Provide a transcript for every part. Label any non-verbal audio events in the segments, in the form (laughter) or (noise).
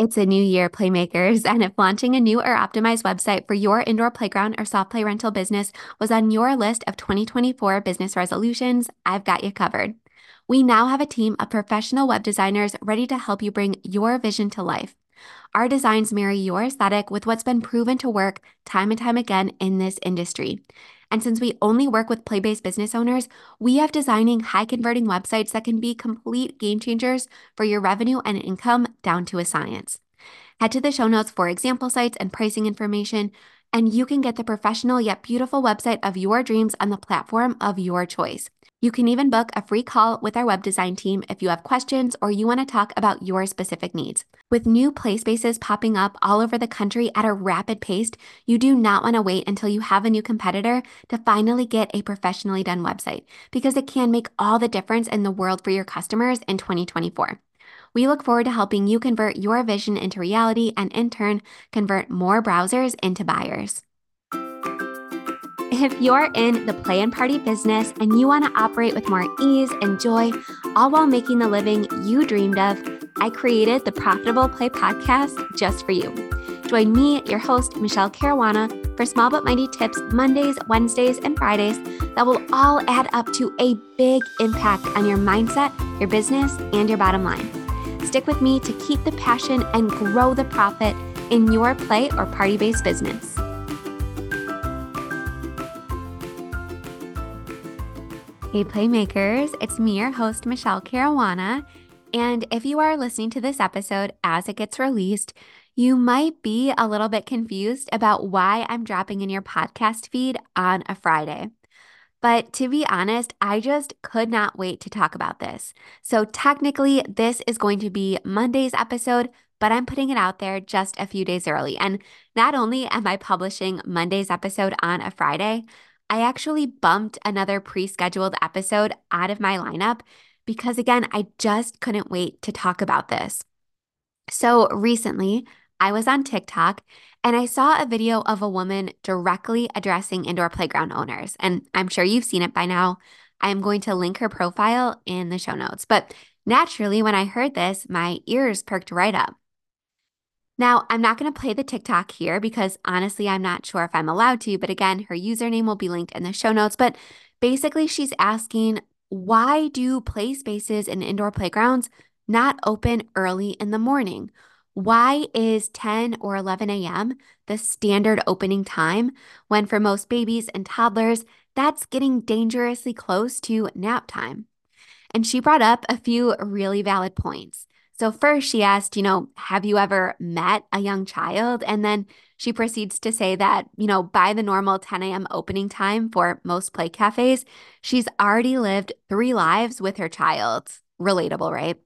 It's a new year, Playmakers, (laughs) and if launching a new or optimized website for your indoor playground or soft play rental business was on your list of 2024 business resolutions, I've got you covered. We now have a team of professional web designers ready to help you bring your vision to life. Our designs marry your aesthetic with what's been proven to work time and time again in this industry. And since we only work with play based business owners, we have designing high converting websites that can be complete game changers for your revenue and income down to a science. Head to the show notes for example sites and pricing information, and you can get the professional yet beautiful website of your dreams on the platform of your choice. You can even book a free call with our web design team if you have questions or you want to talk about your specific needs. With new play spaces popping up all over the country at a rapid pace, you do not want to wait until you have a new competitor to finally get a professionally done website because it can make all the difference in the world for your customers in 2024. We look forward to helping you convert your vision into reality and in turn convert more browsers into buyers. If you're in the play and party business and you want to operate with more ease and joy, all while making the living you dreamed of, I created the Profitable Play podcast just for you. Join me, your host, Michele Caruana, for small but mighty tips Mondays, Wednesdays, and Fridays that will all add up to a big impact on your mindset, your business, and your bottom line. Stick with me to keep the passion and grow the profit in your play or party based business. Hey, Playmakers, it's me, your host, Michele Caruana. And if you are listening to this episode as it gets released, you might be a little bit confused about why I'm dropping in your podcast feed on a Friday. But to be honest, I just could not wait to talk about this. So technically, this is going to be Monday's episode, but I'm putting it out there just a few days early. And not only am I publishing Monday's episode on a Friday, I actually bumped another pre scheduled episode out of my lineup because, again, I just couldn't wait to talk about this. So recently, I was on TikTok and I saw a video of a woman directly addressing indoor playground owners. And I'm sure you've seen it by now. I am going to link her profile in the show notes. But naturally, when I heard this, my ears perked right up. Now, I'm not going to play the TikTok here because honestly, I'm not sure if I'm allowed to. But again, her username will be linked in the show notes. But basically, she's asking why do play spaces and indoor playgrounds not open early in the morning? Why is 10 or 11 a.m. the standard opening time when for most babies and toddlers, that's getting dangerously close to nap time? And she brought up a few really valid points. So, first, she asked, you know, have you ever met a young child? And then she proceeds to say that, you know, by the normal 10 a.m. opening time for most play cafes, she's already lived three lives with her child. Relatable, right?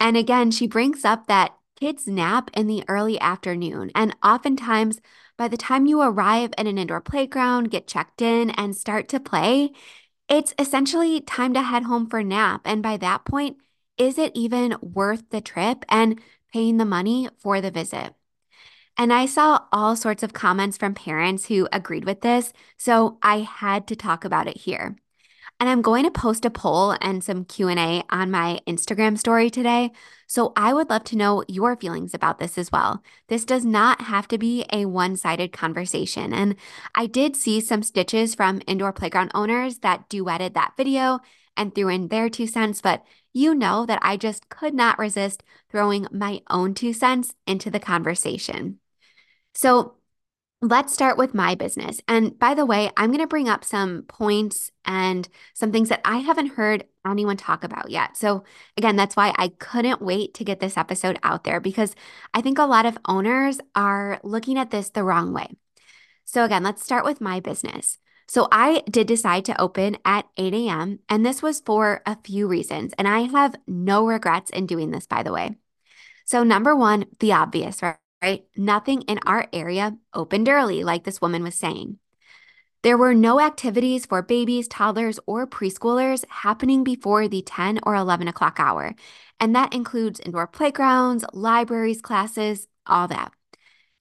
And again, she brings up that kids nap in the early afternoon. And oftentimes, by the time you arrive at an indoor playground, get checked in, and start to play, it's essentially time to head home for nap. And by that point, is it even worth the trip and paying the money for the visit? And I saw all sorts of comments from parents who agreed with this, so I had to talk about it here. And I'm going to post a poll and some Q&A on my Instagram story today, so I would love to know your feelings about this as well. This does not have to be a one-sided conversation, and I did see some stitches from indoor playground owners that duetted that video and threw in their two cents, but you know that I just could not resist throwing my own two cents into the conversation. So let's start with my business. And by the way, I'm going to bring up some points and some things that I haven't heard anyone talk about yet. So, again, that's why I couldn't wait to get this episode out there because I think a lot of owners are looking at this the wrong way. So, again, let's start with my business. So I did decide to open at 8 a.m., and this was for a few reasons. And I have no regrets in doing this, by the way. So, number one, the obvious, right? Nothing in our area opened early, like this woman was saying. There were no activities for babies, toddlers, or preschoolers happening before the 10 or 11 o'clock hour. And that includes indoor playgrounds, libraries, classes, all that.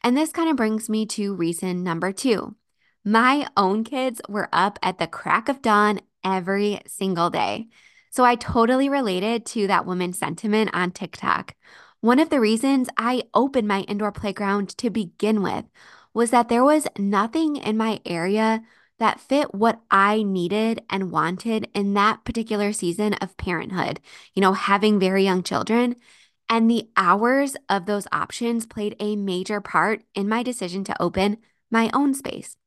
And this kind of brings me to reason number two. My own kids were up at the crack of dawn every single day. So I totally related to that woman's sentiment on TikTok. One of the reasons I opened my indoor playground to begin with was that there was nothing in my area that fit what I needed and wanted in that particular season of parenthood, you know, having very young children. And the hours of those options played a major part in my decision to open my own space.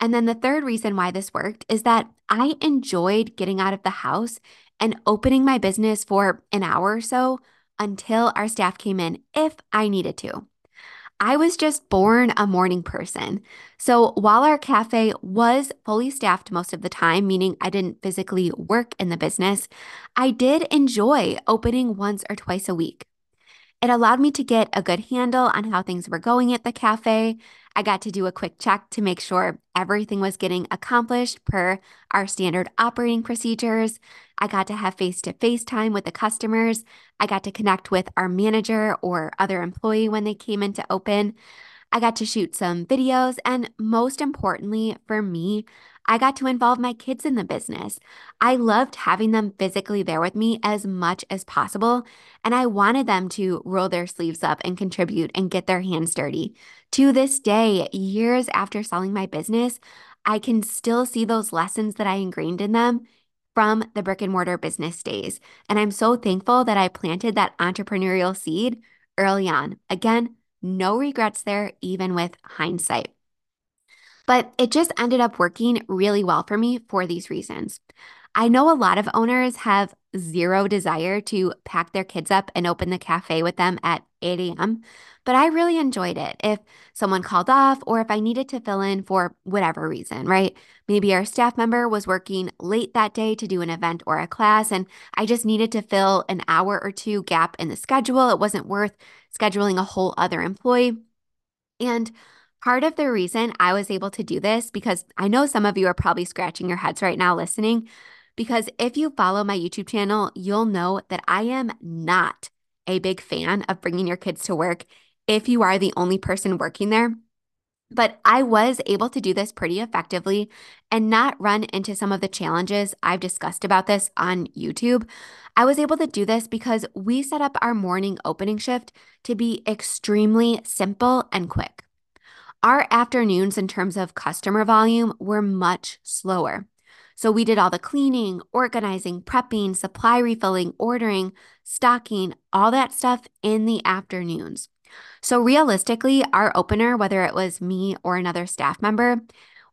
And then the third reason why this worked is that I enjoyed getting out of the house and opening my business for an hour or so until our staff came in if I needed to. I was just born a morning person. So while our cafe was fully staffed most of the time, meaning I didn't physically work in the business, I did enjoy opening once or twice a week. It allowed me to get a good handle on how things were going at the cafe. I got to do a quick check to make sure everything was getting accomplished per our standard operating procedures. I got to have face to face time with the customers. I got to connect with our manager or other employee when they came in to open. I got to shoot some videos. And most importantly, for me, I got to involve my kids in the business. I loved having them physically there with me as much as possible. And I wanted them to roll their sleeves up and contribute and get their hands dirty. To this day, years after selling my business, I can still see those lessons that I ingrained in them from the brick and mortar business days. And I'm so thankful that I planted that entrepreneurial seed early on. Again, no regrets there, even with hindsight. But it just ended up working really well for me for these reasons. I know a lot of owners have zero desire to pack their kids up and open the cafe with them at 8 a.m., but I really enjoyed it. If someone called off or if I needed to fill in for whatever reason, right? Maybe our staff member was working late that day to do an event or a class, and I just needed to fill an hour or two gap in the schedule. It wasn't worth scheduling a whole other employee. And part of the reason I was able to do this, because I know some of you are probably scratching your heads right now listening, because if you follow my YouTube channel, you'll know that I am not a big fan of bringing your kids to work if you are the only person working there. But I was able to do this pretty effectively and not run into some of the challenges I've discussed about this on YouTube. I was able to do this because we set up our morning opening shift to be extremely simple and quick. Our afternoons, in terms of customer volume, were much slower. So we did all the cleaning, organizing, prepping, supply refilling, ordering, stocking, all that stuff in the afternoons. So realistically, our opener, whether it was me or another staff member,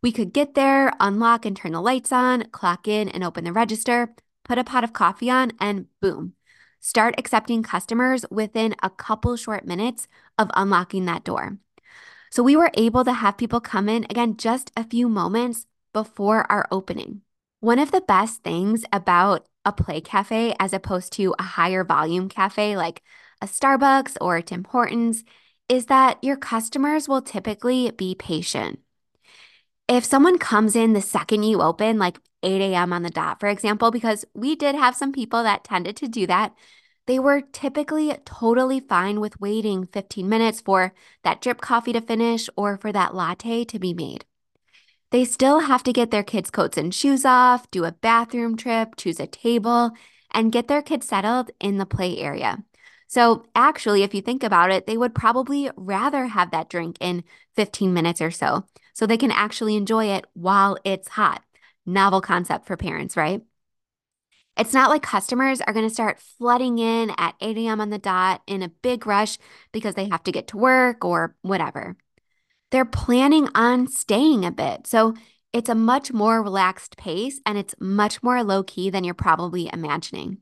we could get there, unlock and turn the lights on, clock in and open the register, put a pot of coffee on, and boom, start accepting customers within a couple short minutes of unlocking that door. So we were able to have people come in again just a few moments before our opening. One of the best things about a play cafe as opposed to a higher volume cafe like a Starbucks or a Tim Hortons is that your customers will typically be patient. If someone comes in the second you open, like 8 a.m. on the dot, for example, because we did have some people that tended to do that, they were typically totally fine with waiting 15 minutes for that drip coffee to finish or for that latte to be made. They still have to get their kids' coats and shoes off, do a bathroom trip, choose a table, and get their kids settled in the play area. So, actually, if you think about it, they would probably rather have that drink in 15 minutes or so, so they can actually enjoy it while it's hot. Novel concept for parents, right? It's not like customers are going to start flooding in at 8 a.m. on the dot in a big rush because they have to get to work or whatever they're planning on staying a bit. So it's a much more relaxed pace and it's much more low key than you're probably imagining.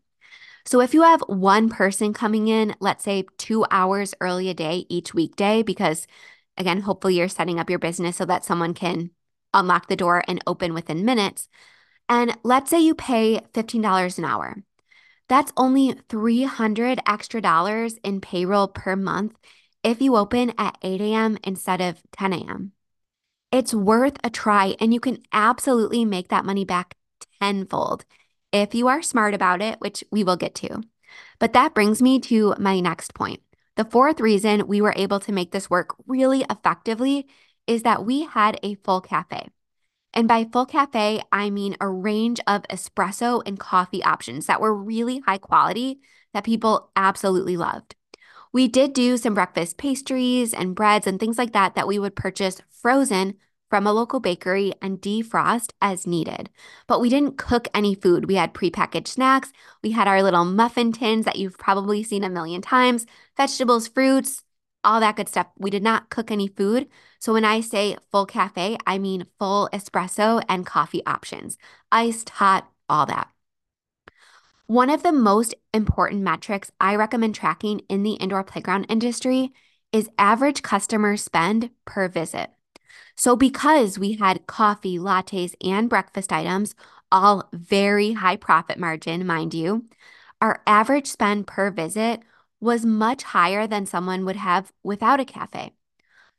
So if you have one person coming in, let's say two hours early a day each weekday, because again, hopefully you're setting up your business so that someone can unlock the door and open within minutes. And let's say you pay $15 an hour. That's only 300 extra dollars in payroll per month if you open at 8 a.m. instead of 10 a.m. It's worth a try, and you can absolutely make that money back tenfold if you are smart about it, which we will get to. But that brings me to my next point. The fourth reason we were able to make this work really effectively is that we had a full cafe. And by full cafe, I mean a range of espresso and coffee options that were really high quality that people absolutely loved. We did do some breakfast pastries and breads and things like that that we would purchase frozen from a local bakery and defrost as needed. But we didn't cook any food. We had prepackaged snacks. We had our little muffin tins that you've probably seen a million times, vegetables, fruits, all that good stuff. We did not cook any food. So when I say full cafe, I mean full espresso and coffee options, iced, hot, all that. One of the most important metrics I recommend tracking in the indoor playground industry is average customer spend per visit. So, because we had coffee, lattes, and breakfast items, all very high profit margin, mind you, our average spend per visit was much higher than someone would have without a cafe.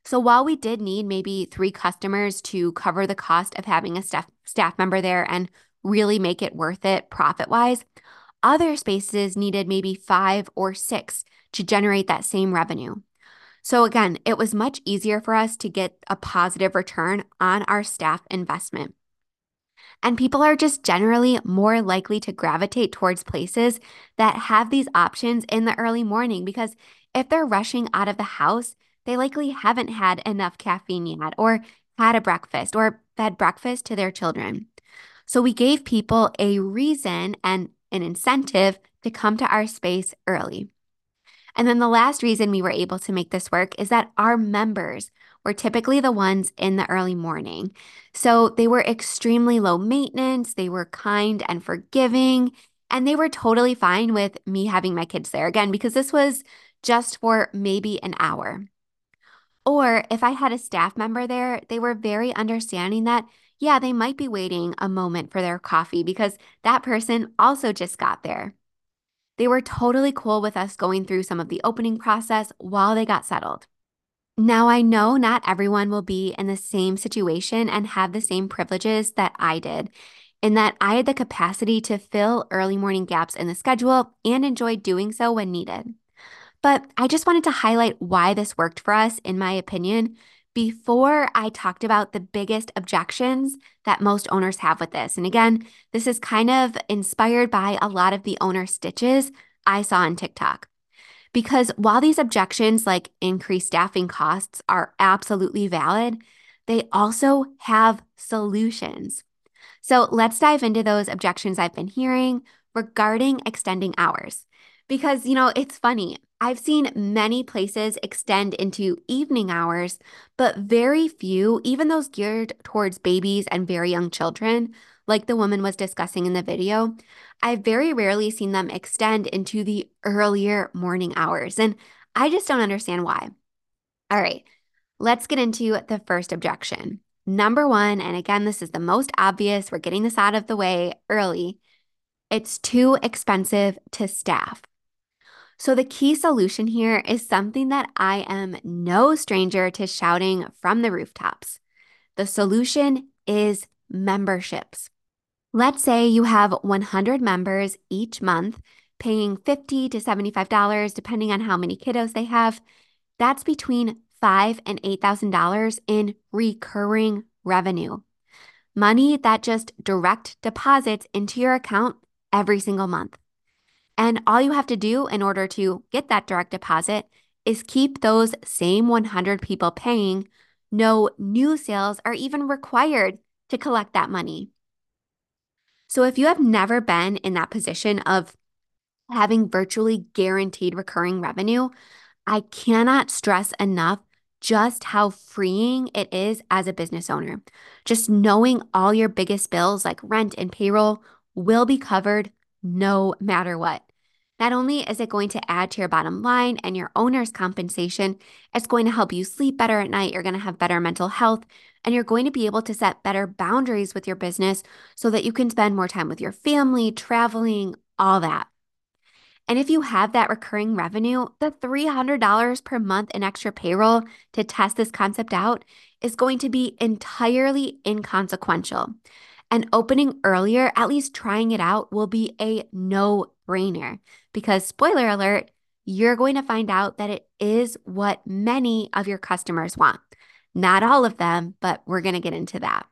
So, while we did need maybe three customers to cover the cost of having a staff, staff member there and really make it worth it profit wise, other spaces needed maybe five or six to generate that same revenue. So, again, it was much easier for us to get a positive return on our staff investment. And people are just generally more likely to gravitate towards places that have these options in the early morning because if they're rushing out of the house, they likely haven't had enough caffeine yet or had a breakfast or fed breakfast to their children. So we gave people a reason and an incentive to come to our space early. And then the last reason we were able to make this work is that our members were typically the ones in the early morning. So they were extremely low maintenance, they were kind and forgiving, and they were totally fine with me having my kids there again because this was just for maybe an hour. Or if I had a staff member there, they were very understanding that, yeah, they might be waiting a moment for their coffee because that person also just got there. They were totally cool with us going through some of the opening process while they got settled. Now, I know not everyone will be in the same situation and have the same privileges that I did, in that I had the capacity to fill early morning gaps in the schedule and enjoyed doing so when needed. But I just wanted to highlight why this worked for us, in my opinion, before I talked about the biggest objections that most owners have with this. And again, this is kind of inspired by a lot of the owner stitches I saw on TikTok. Because while these objections, like increased staffing costs, are absolutely valid, they also have solutions. So let's dive into those objections I've been hearing regarding extending hours. Because, you know, it's funny. I've seen many places extend into evening hours, but very few, even those geared towards babies and very young children, like the woman was discussing in the video, I've very rarely seen them extend into the earlier morning hours. And I just don't understand why. All right, let's get into the first objection. Number one, and again, this is the most obvious, we're getting this out of the way early. It's too expensive to staff. So, the key solution here is something that I am no stranger to shouting from the rooftops. The solution is memberships. Let's say you have 100 members each month paying 50 to $75 depending on how many kiddos they have. That's between $5 and $8,000 in recurring revenue. Money that just direct deposits into your account every single month. And all you have to do in order to get that direct deposit is keep those same 100 people paying. No new sales are even required to collect that money. So if you have never been in that position of having virtually guaranteed recurring revenue, I cannot stress enough just how freeing it is as a business owner. Just knowing all your biggest bills like rent and payroll will be covered no matter what. Not only is it going to add to your bottom line and your owner's compensation, it's going to help you sleep better at night. You're going to have better mental health, and you're going to be able to set better boundaries with your business so that you can spend more time with your family, traveling, all that. And if you have that recurring revenue, the $300 per month in extra payroll to test this concept out is going to be entirely inconsequential. And opening earlier, at least trying it out, will be a no brainer because, spoiler alert, you're going to find out that it is what many of your customers want. Not all of them, but we're going to get into that.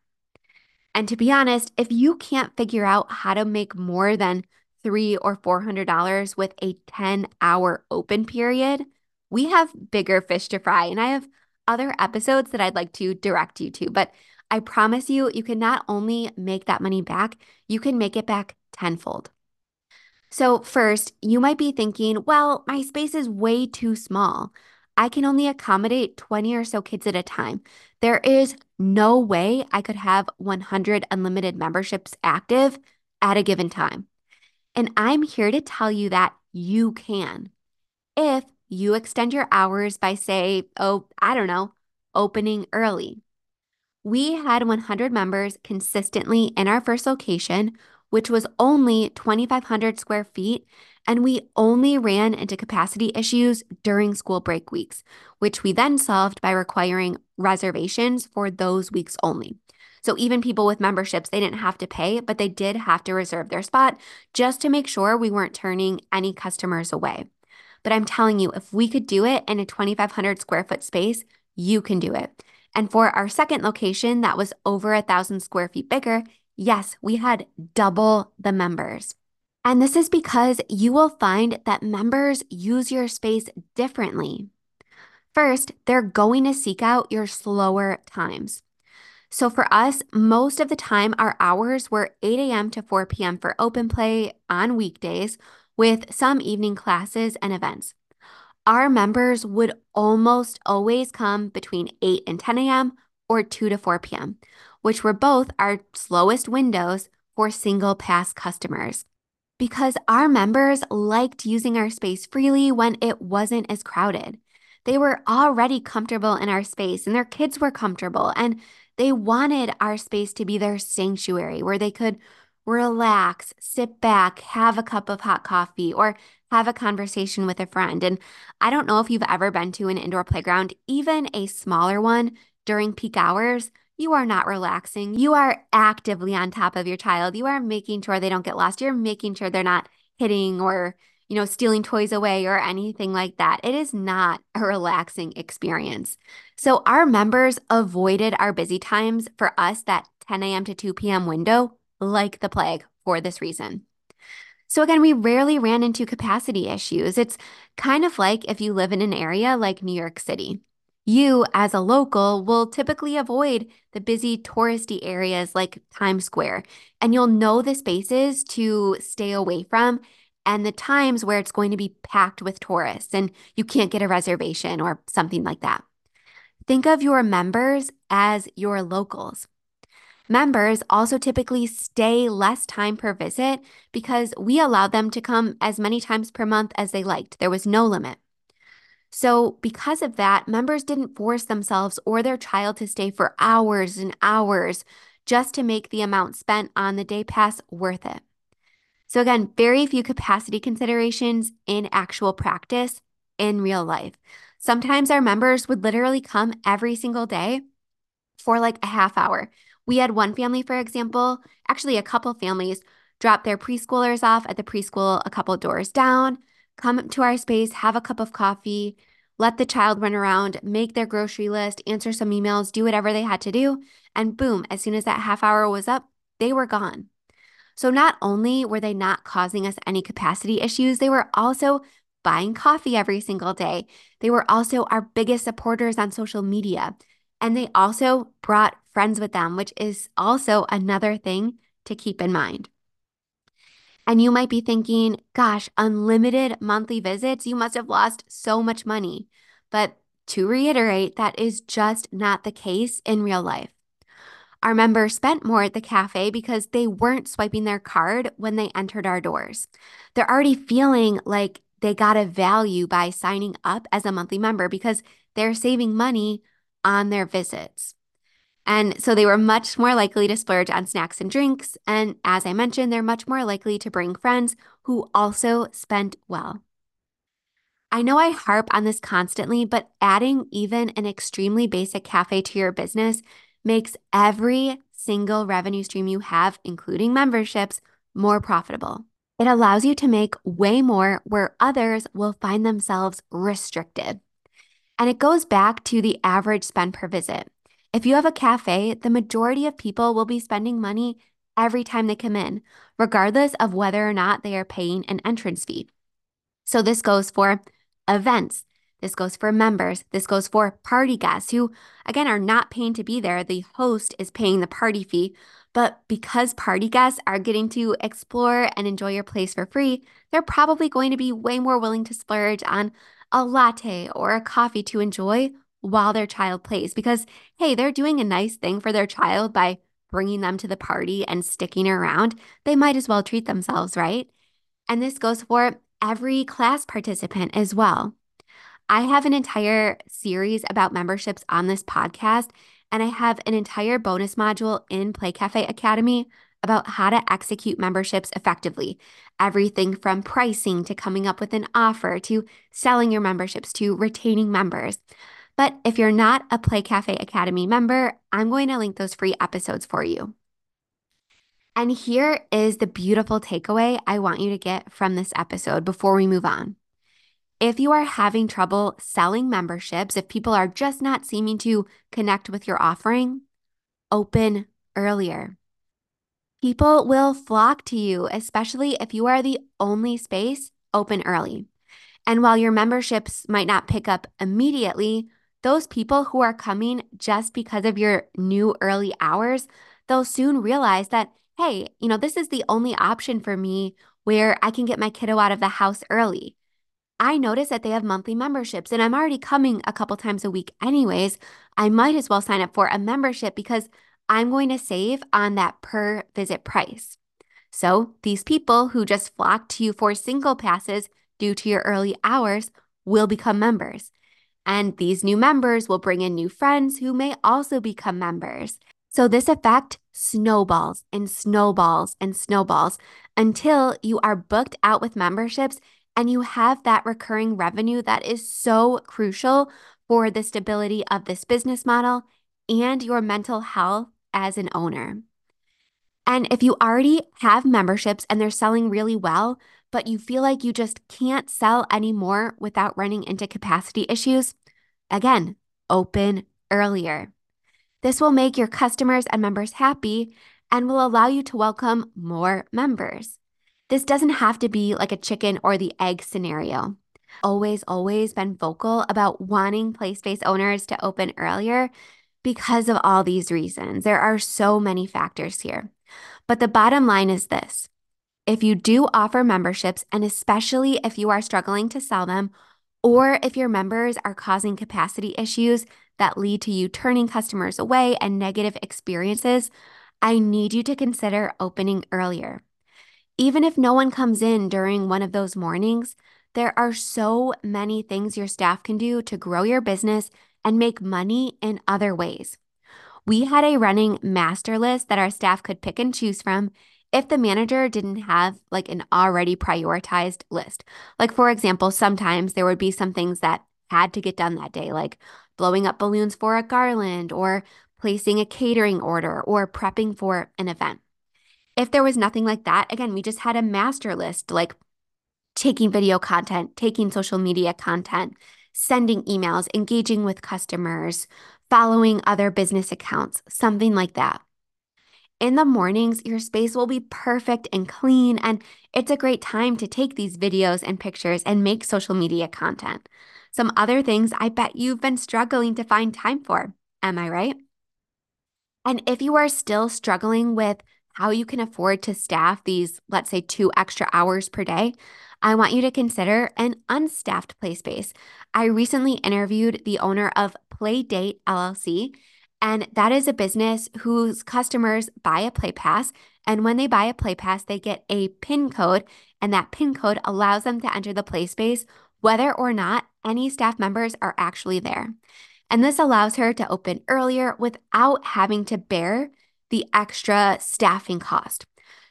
And to be honest, if you can't figure out how to make more than three or four hundred dollars with a 10 hour open period, we have bigger fish to fry, and I have other episodes that I'd like to direct you to. But I promise you, you can not only make that money back, you can make it back tenfold. So, first, you might be thinking, well, my space is way too small. I can only accommodate 20 or so kids at a time. There is no way I could have 100 unlimited memberships active at a given time. And I'm here to tell you that you can. If you extend your hours by, say, oh, I don't know, opening early. We had 100 members consistently in our first location, which was only 2,500 square feet, and we only ran into capacity issues during school break weeks, which we then solved by requiring reservations for those weeks only. So even people with memberships, they didn't have to pay, but they did have to reserve their spot just to make sure we weren't turning any customers away. But I'm telling you, if we could do it in a 2,500 square foot space, you can do it. And for our second location that was over a thousand square feet bigger, yes, we had double the members. And this is because you will find that members use your space differently. First, they're going to seek out your slower times. So for us, most of the time, our hours were 8 a.m. to 4 p.m. for open play on weekdays, with some evening classes and events. Our members would almost always come between 8 and 10 a.m. or 2 to 4 p.m., which were both our slowest windows for single pass customers. Because our members liked using our space freely when it wasn't as crowded. They were already comfortable in our space and their kids were comfortable, and they wanted our space to be their sanctuary where they could relax, sit back, have a cup of hot coffee, or have a conversation with a friend. And I don't know if you've ever been to an indoor playground, even a smaller one during peak hours. You are not relaxing. You are actively on top of your child. You are making sure they don't get lost. You're making sure they're not hitting or, you know, stealing toys away or anything like that. It is not a relaxing experience. So our members avoided our busy times for us that 10 a.m. to 2 p.m. window like the plague for this reason. So, again, we rarely ran into capacity issues. It's kind of like if you live in an area like New York City. You, as a local, will typically avoid the busy touristy areas like Times Square, and you'll know the spaces to stay away from and the times where it's going to be packed with tourists and you can't get a reservation or something like that. Think of your members as your locals. Members also typically stay less time per visit because we allowed them to come as many times per month as they liked. There was no limit. So, because of that, members didn't force themselves or their child to stay for hours and hours just to make the amount spent on the day pass worth it. So, again, very few capacity considerations in actual practice in real life. Sometimes our members would literally come every single day for like a half hour we had one family, for example, actually a couple families, drop their preschoolers off at the preschool a couple doors down, come to our space, have a cup of coffee, let the child run around, make their grocery list, answer some emails, do whatever they had to do. And boom, as soon as that half hour was up, they were gone. So not only were they not causing us any capacity issues, they were also buying coffee every single day. They were also our biggest supporters on social media. And they also brought friends with them, which is also another thing to keep in mind. And you might be thinking, gosh, unlimited monthly visits, you must have lost so much money. But to reiterate, that is just not the case in real life. Our members spent more at the cafe because they weren't swiping their card when they entered our doors. They're already feeling like they got a value by signing up as a monthly member because they're saving money on their visits. And so they were much more likely to splurge on snacks and drinks. And as I mentioned, they're much more likely to bring friends who also spent well. I know I harp on this constantly, but adding even an extremely basic cafe to your business makes every single revenue stream you have, including memberships, more profitable. It allows you to make way more where others will find themselves restricted. And it goes back to the average spend per visit. If you have a cafe, the majority of people will be spending money every time they come in, regardless of whether or not they are paying an entrance fee. So this goes for events. This goes for members. This goes for party guests who, again, are not paying to be there. The host is paying the party fee. But because party guests are getting to explore and enjoy your place for free, they're probably going to be way more willing to splurge on a latte or a coffee to enjoy while their child plays because, hey, they're doing a nice thing for their child by bringing them to the party and sticking around. They might as well treat themselves, right? And this goes for every class participant as well. I have an entire series about memberships on this podcast, and I have an entire bonus module in Play Cafe Academy about how to execute memberships effectively. Everything from pricing to coming up with an offer to selling your memberships to retaining members. But if you're not a Play Cafe Academy member, I'm going to link those free episodes for you. And here is the beautiful takeaway I want you to get from this episode before we move on. If you are having trouble selling memberships, if people are just not seeming to connect with your offering, open earlier. People will flock to you, especially if you are the only space open early. And while your memberships might not pick up immediately, those people who are coming just because of your new early hours, they'll soon realize that, hey, you know, this is the only option for me where I can get my kiddo out of the house early. I notice that they have monthly memberships and I'm already coming a couple times a week anyways. I might as well sign up for a membership because I'm going to save on that per visit price. So these people who just flock to you for single passes due to your early hours will become members. And these new members will bring in new friends who may also become members. So this effect snowballs and snowballs and snowballs until you are booked out with memberships and you have that recurring revenue that is so crucial for the stability of this business model and your mental health as an owner. And if you already have memberships and they're selling really well, but you feel like you just can't sell anymore without running into capacity issues, again, open earlier. This will make your customers and members happy and will allow you to welcome more members. This doesn't have to be like a chicken or the egg scenario. Always, always been vocal about wanting play space owners to open earlier because of all these reasons. There are so many factors here. But the bottom line is this if you do offer memberships, and especially if you are struggling to sell them, or if your members are causing capacity issues that lead to you turning customers away and negative experiences, I need you to consider opening earlier. Even if no one comes in during one of those mornings, there are so many things your staff can do to grow your business and make money in other ways. We had a running master list that our staff could pick and choose from if the manager didn't have like an already prioritized list. Like, for example, sometimes there would be some things that had to get done that day, like blowing up balloons for a garland or placing a catering order or prepping for an event. If there was nothing like that, again, we just had a master list like taking video content, taking social media content, sending emails, engaging with customers, following other business accounts, something like that. In the mornings, your space will be perfect and clean, and it's a great time to take these videos and pictures and make social media content. Some other things I bet you've been struggling to find time for. Am I right? And if you are still struggling with how you can afford to staff these, let's say, two extra hours per day, I want you to consider an unstaffed play space. I recently interviewed the owner of Playdate LLC, and that is a business whose customers buy a play pass. And when they buy a play pass, they get a PIN code, and that PIN code allows them to enter the play space whether or not any staff members are actually there. And this allows her to open earlier without having to bear the extra staffing cost.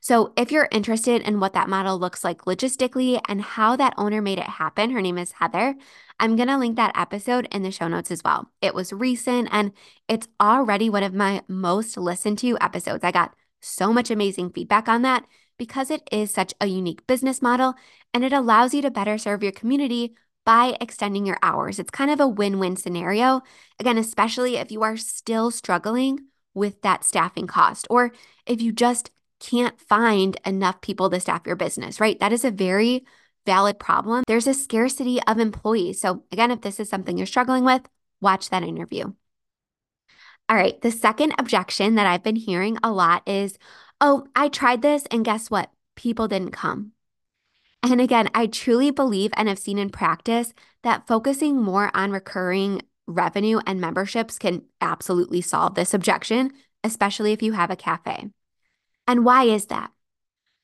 So, if you're interested in what that model looks like logistically and how that owner made it happen, her name is Heather. I'm going to link that episode in the show notes as well. It was recent and it's already one of my most listened to episodes. I got so much amazing feedback on that because it is such a unique business model and it allows you to better serve your community by extending your hours. It's kind of a win win scenario. Again, especially if you are still struggling with that staffing cost, or if you just can't find enough people to staff your business, right? That is a very valid problem. There's a scarcity of employees. So, again, if this is something you're struggling with, watch that interview. All right, the second objection that I've been hearing a lot is, oh, I tried this and guess what? People didn't come. And again, I truly believe and have seen in practice that focusing more on recurring revenue and memberships can absolutely solve this objection, especially if you have a cafe. And why is that?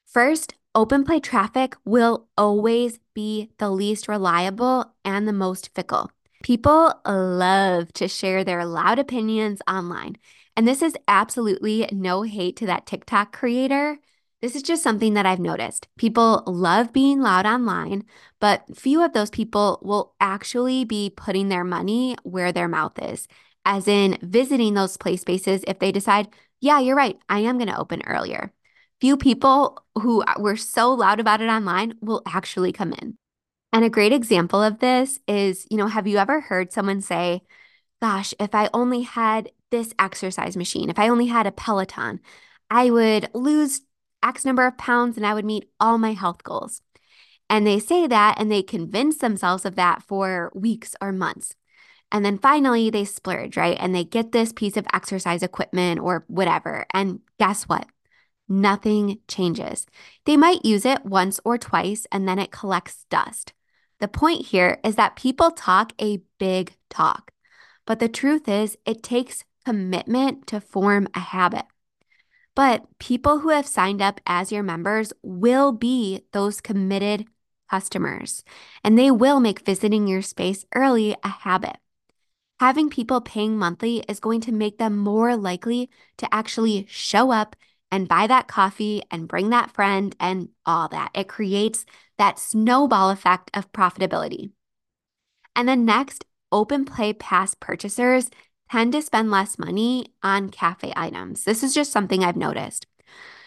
First, open play traffic will always be the least reliable and the most fickle. People love to share their loud opinions online. And this is absolutely no hate to that TikTok creator. This is just something that I've noticed. People love being loud online, but few of those people will actually be putting their money where their mouth is, as in visiting those play spaces if they decide, yeah, you're right, I am going to open earlier. Few people who uh, were so loud about it online will actually come in. And a great example of this is, you know, have you ever heard someone say, gosh, if I only had this exercise machine, if I only had a Peloton, I would lose X number of pounds and I would meet all my health goals. And they say that and they convince themselves of that for weeks or months. And then finally they splurge, right? And they get this piece of exercise equipment or whatever. And guess what? Nothing changes. They might use it once or twice and then it collects dust. The point here is that people talk a big talk, but the truth is, it takes commitment to form a habit. But people who have signed up as your members will be those committed customers, and they will make visiting your space early a habit. Having people paying monthly is going to make them more likely to actually show up and buy that coffee and bring that friend and all that. It creates that snowball effect of profitability. And then next, open play pass purchasers tend to spend less money on cafe items. This is just something I've noticed.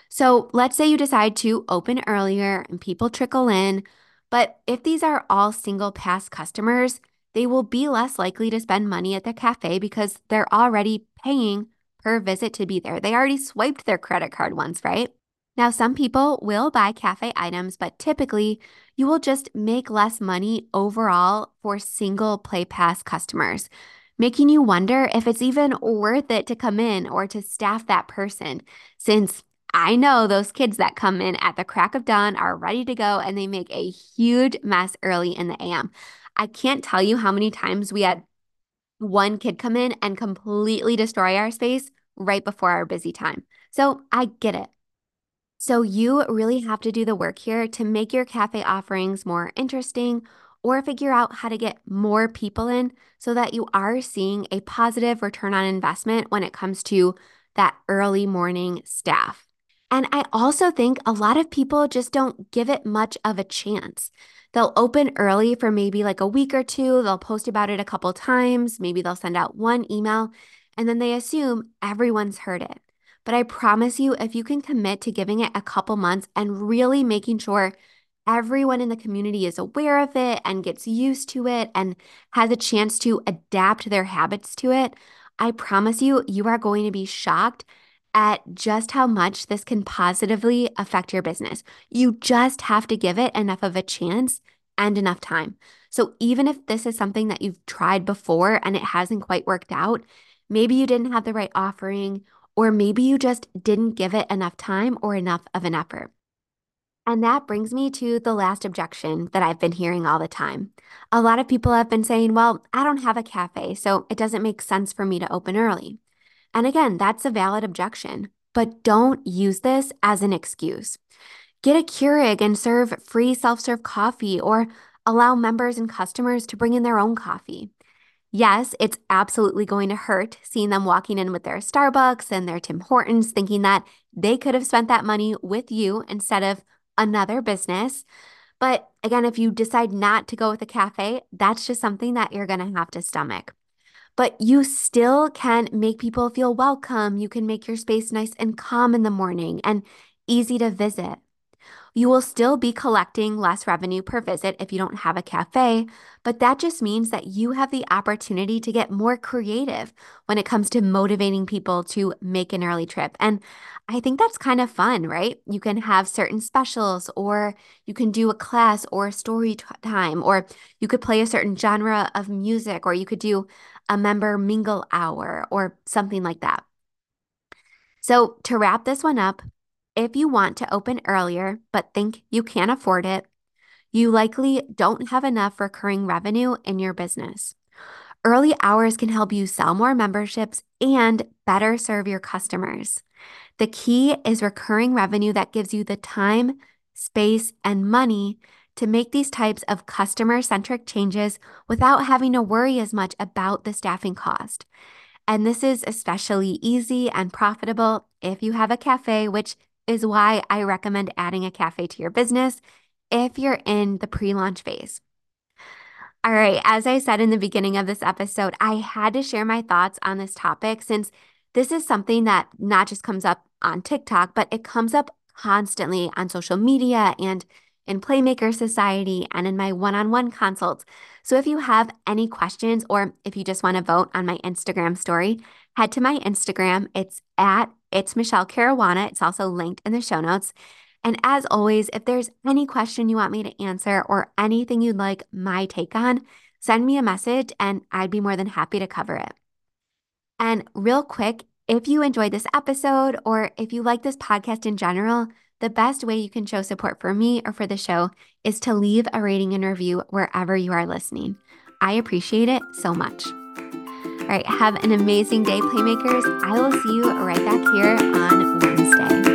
So let's say you decide to open earlier and people trickle in, but if these are all single pass customers, they will be less likely to spend money at the cafe because they're already paying per visit to be there. They already swiped their credit card once, right? Now, some people will buy cafe items, but typically you will just make less money overall for single Play Pass customers making you wonder if it's even worth it to come in or to staff that person. Since I know those kids that come in at the crack of dawn are ready to go and they make a huge mess early in the AM. I can't tell you how many times we had one kid come in and completely destroy our space right before our busy time. So I get it. So you really have to do the work here to make your cafe offerings more interesting or figure out how to get more people in so that you are seeing a positive return on investment when it comes to that early morning staff. And I also think a lot of people just don't give it much of a chance. They'll open early for maybe like a week or two, they'll post about it a couple times, maybe they'll send out one email, and then they assume everyone's heard it. But I promise you, if you can commit to giving it a couple months and really making sure everyone in the community is aware of it and gets used to it and has a chance to adapt their habits to it, I promise you, you are going to be shocked at just how much this can positively affect your business. You just have to give it enough of a chance and enough time. So, even if this is something that you've tried before and it hasn't quite worked out, maybe you didn't have the right offering, or maybe you just didn't give it enough time or enough of an effort. And that brings me to the last objection that I've been hearing all the time. A lot of people have been saying, well, I don't have a cafe, so it doesn't make sense for me to open early. And again, that's a valid objection, but don't use this as an excuse. Get a Keurig and serve free self serve coffee or allow members and customers to bring in their own coffee. Yes, it's absolutely going to hurt seeing them walking in with their Starbucks and their Tim Hortons, thinking that they could have spent that money with you instead of another business. But again, if you decide not to go with a cafe, that's just something that you're going to have to stomach. But you still can make people feel welcome. You can make your space nice and calm in the morning and easy to visit. You will still be collecting less revenue per visit if you don't have a cafe, but that just means that you have the opportunity to get more creative when it comes to motivating people to make an early trip. And I think that's kind of fun, right? You can have certain specials, or you can do a class or a story time, or you could play a certain genre of music, or you could do a member mingle hour or something like that. So, to wrap this one up, if you want to open earlier but think you can't afford it, you likely don't have enough recurring revenue in your business. Early hours can help you sell more memberships and better serve your customers. The key is recurring revenue that gives you the time, space, and money to make these types of customer centric changes without having to worry as much about the staffing cost. And this is especially easy and profitable if you have a cafe, which is why I recommend adding a cafe to your business if you're in the pre launch phase. All right, as I said in the beginning of this episode, I had to share my thoughts on this topic since this is something that not just comes up on TikTok, but it comes up constantly on social media and in Playmaker Society and in my one on one consults. So if you have any questions or if you just want to vote on my Instagram story, head to my Instagram. It's at it's Michele Caruana. It's also linked in the show notes. And as always, if there's any question you want me to answer or anything you'd like my take on, send me a message and I'd be more than happy to cover it. And real quick, if you enjoyed this episode or if you like this podcast in general, the best way you can show support for me or for the show is to leave a rating and review wherever you are listening. I appreciate it so much. All right, have an amazing day, Playmakers. I will see you right back here on Wednesday.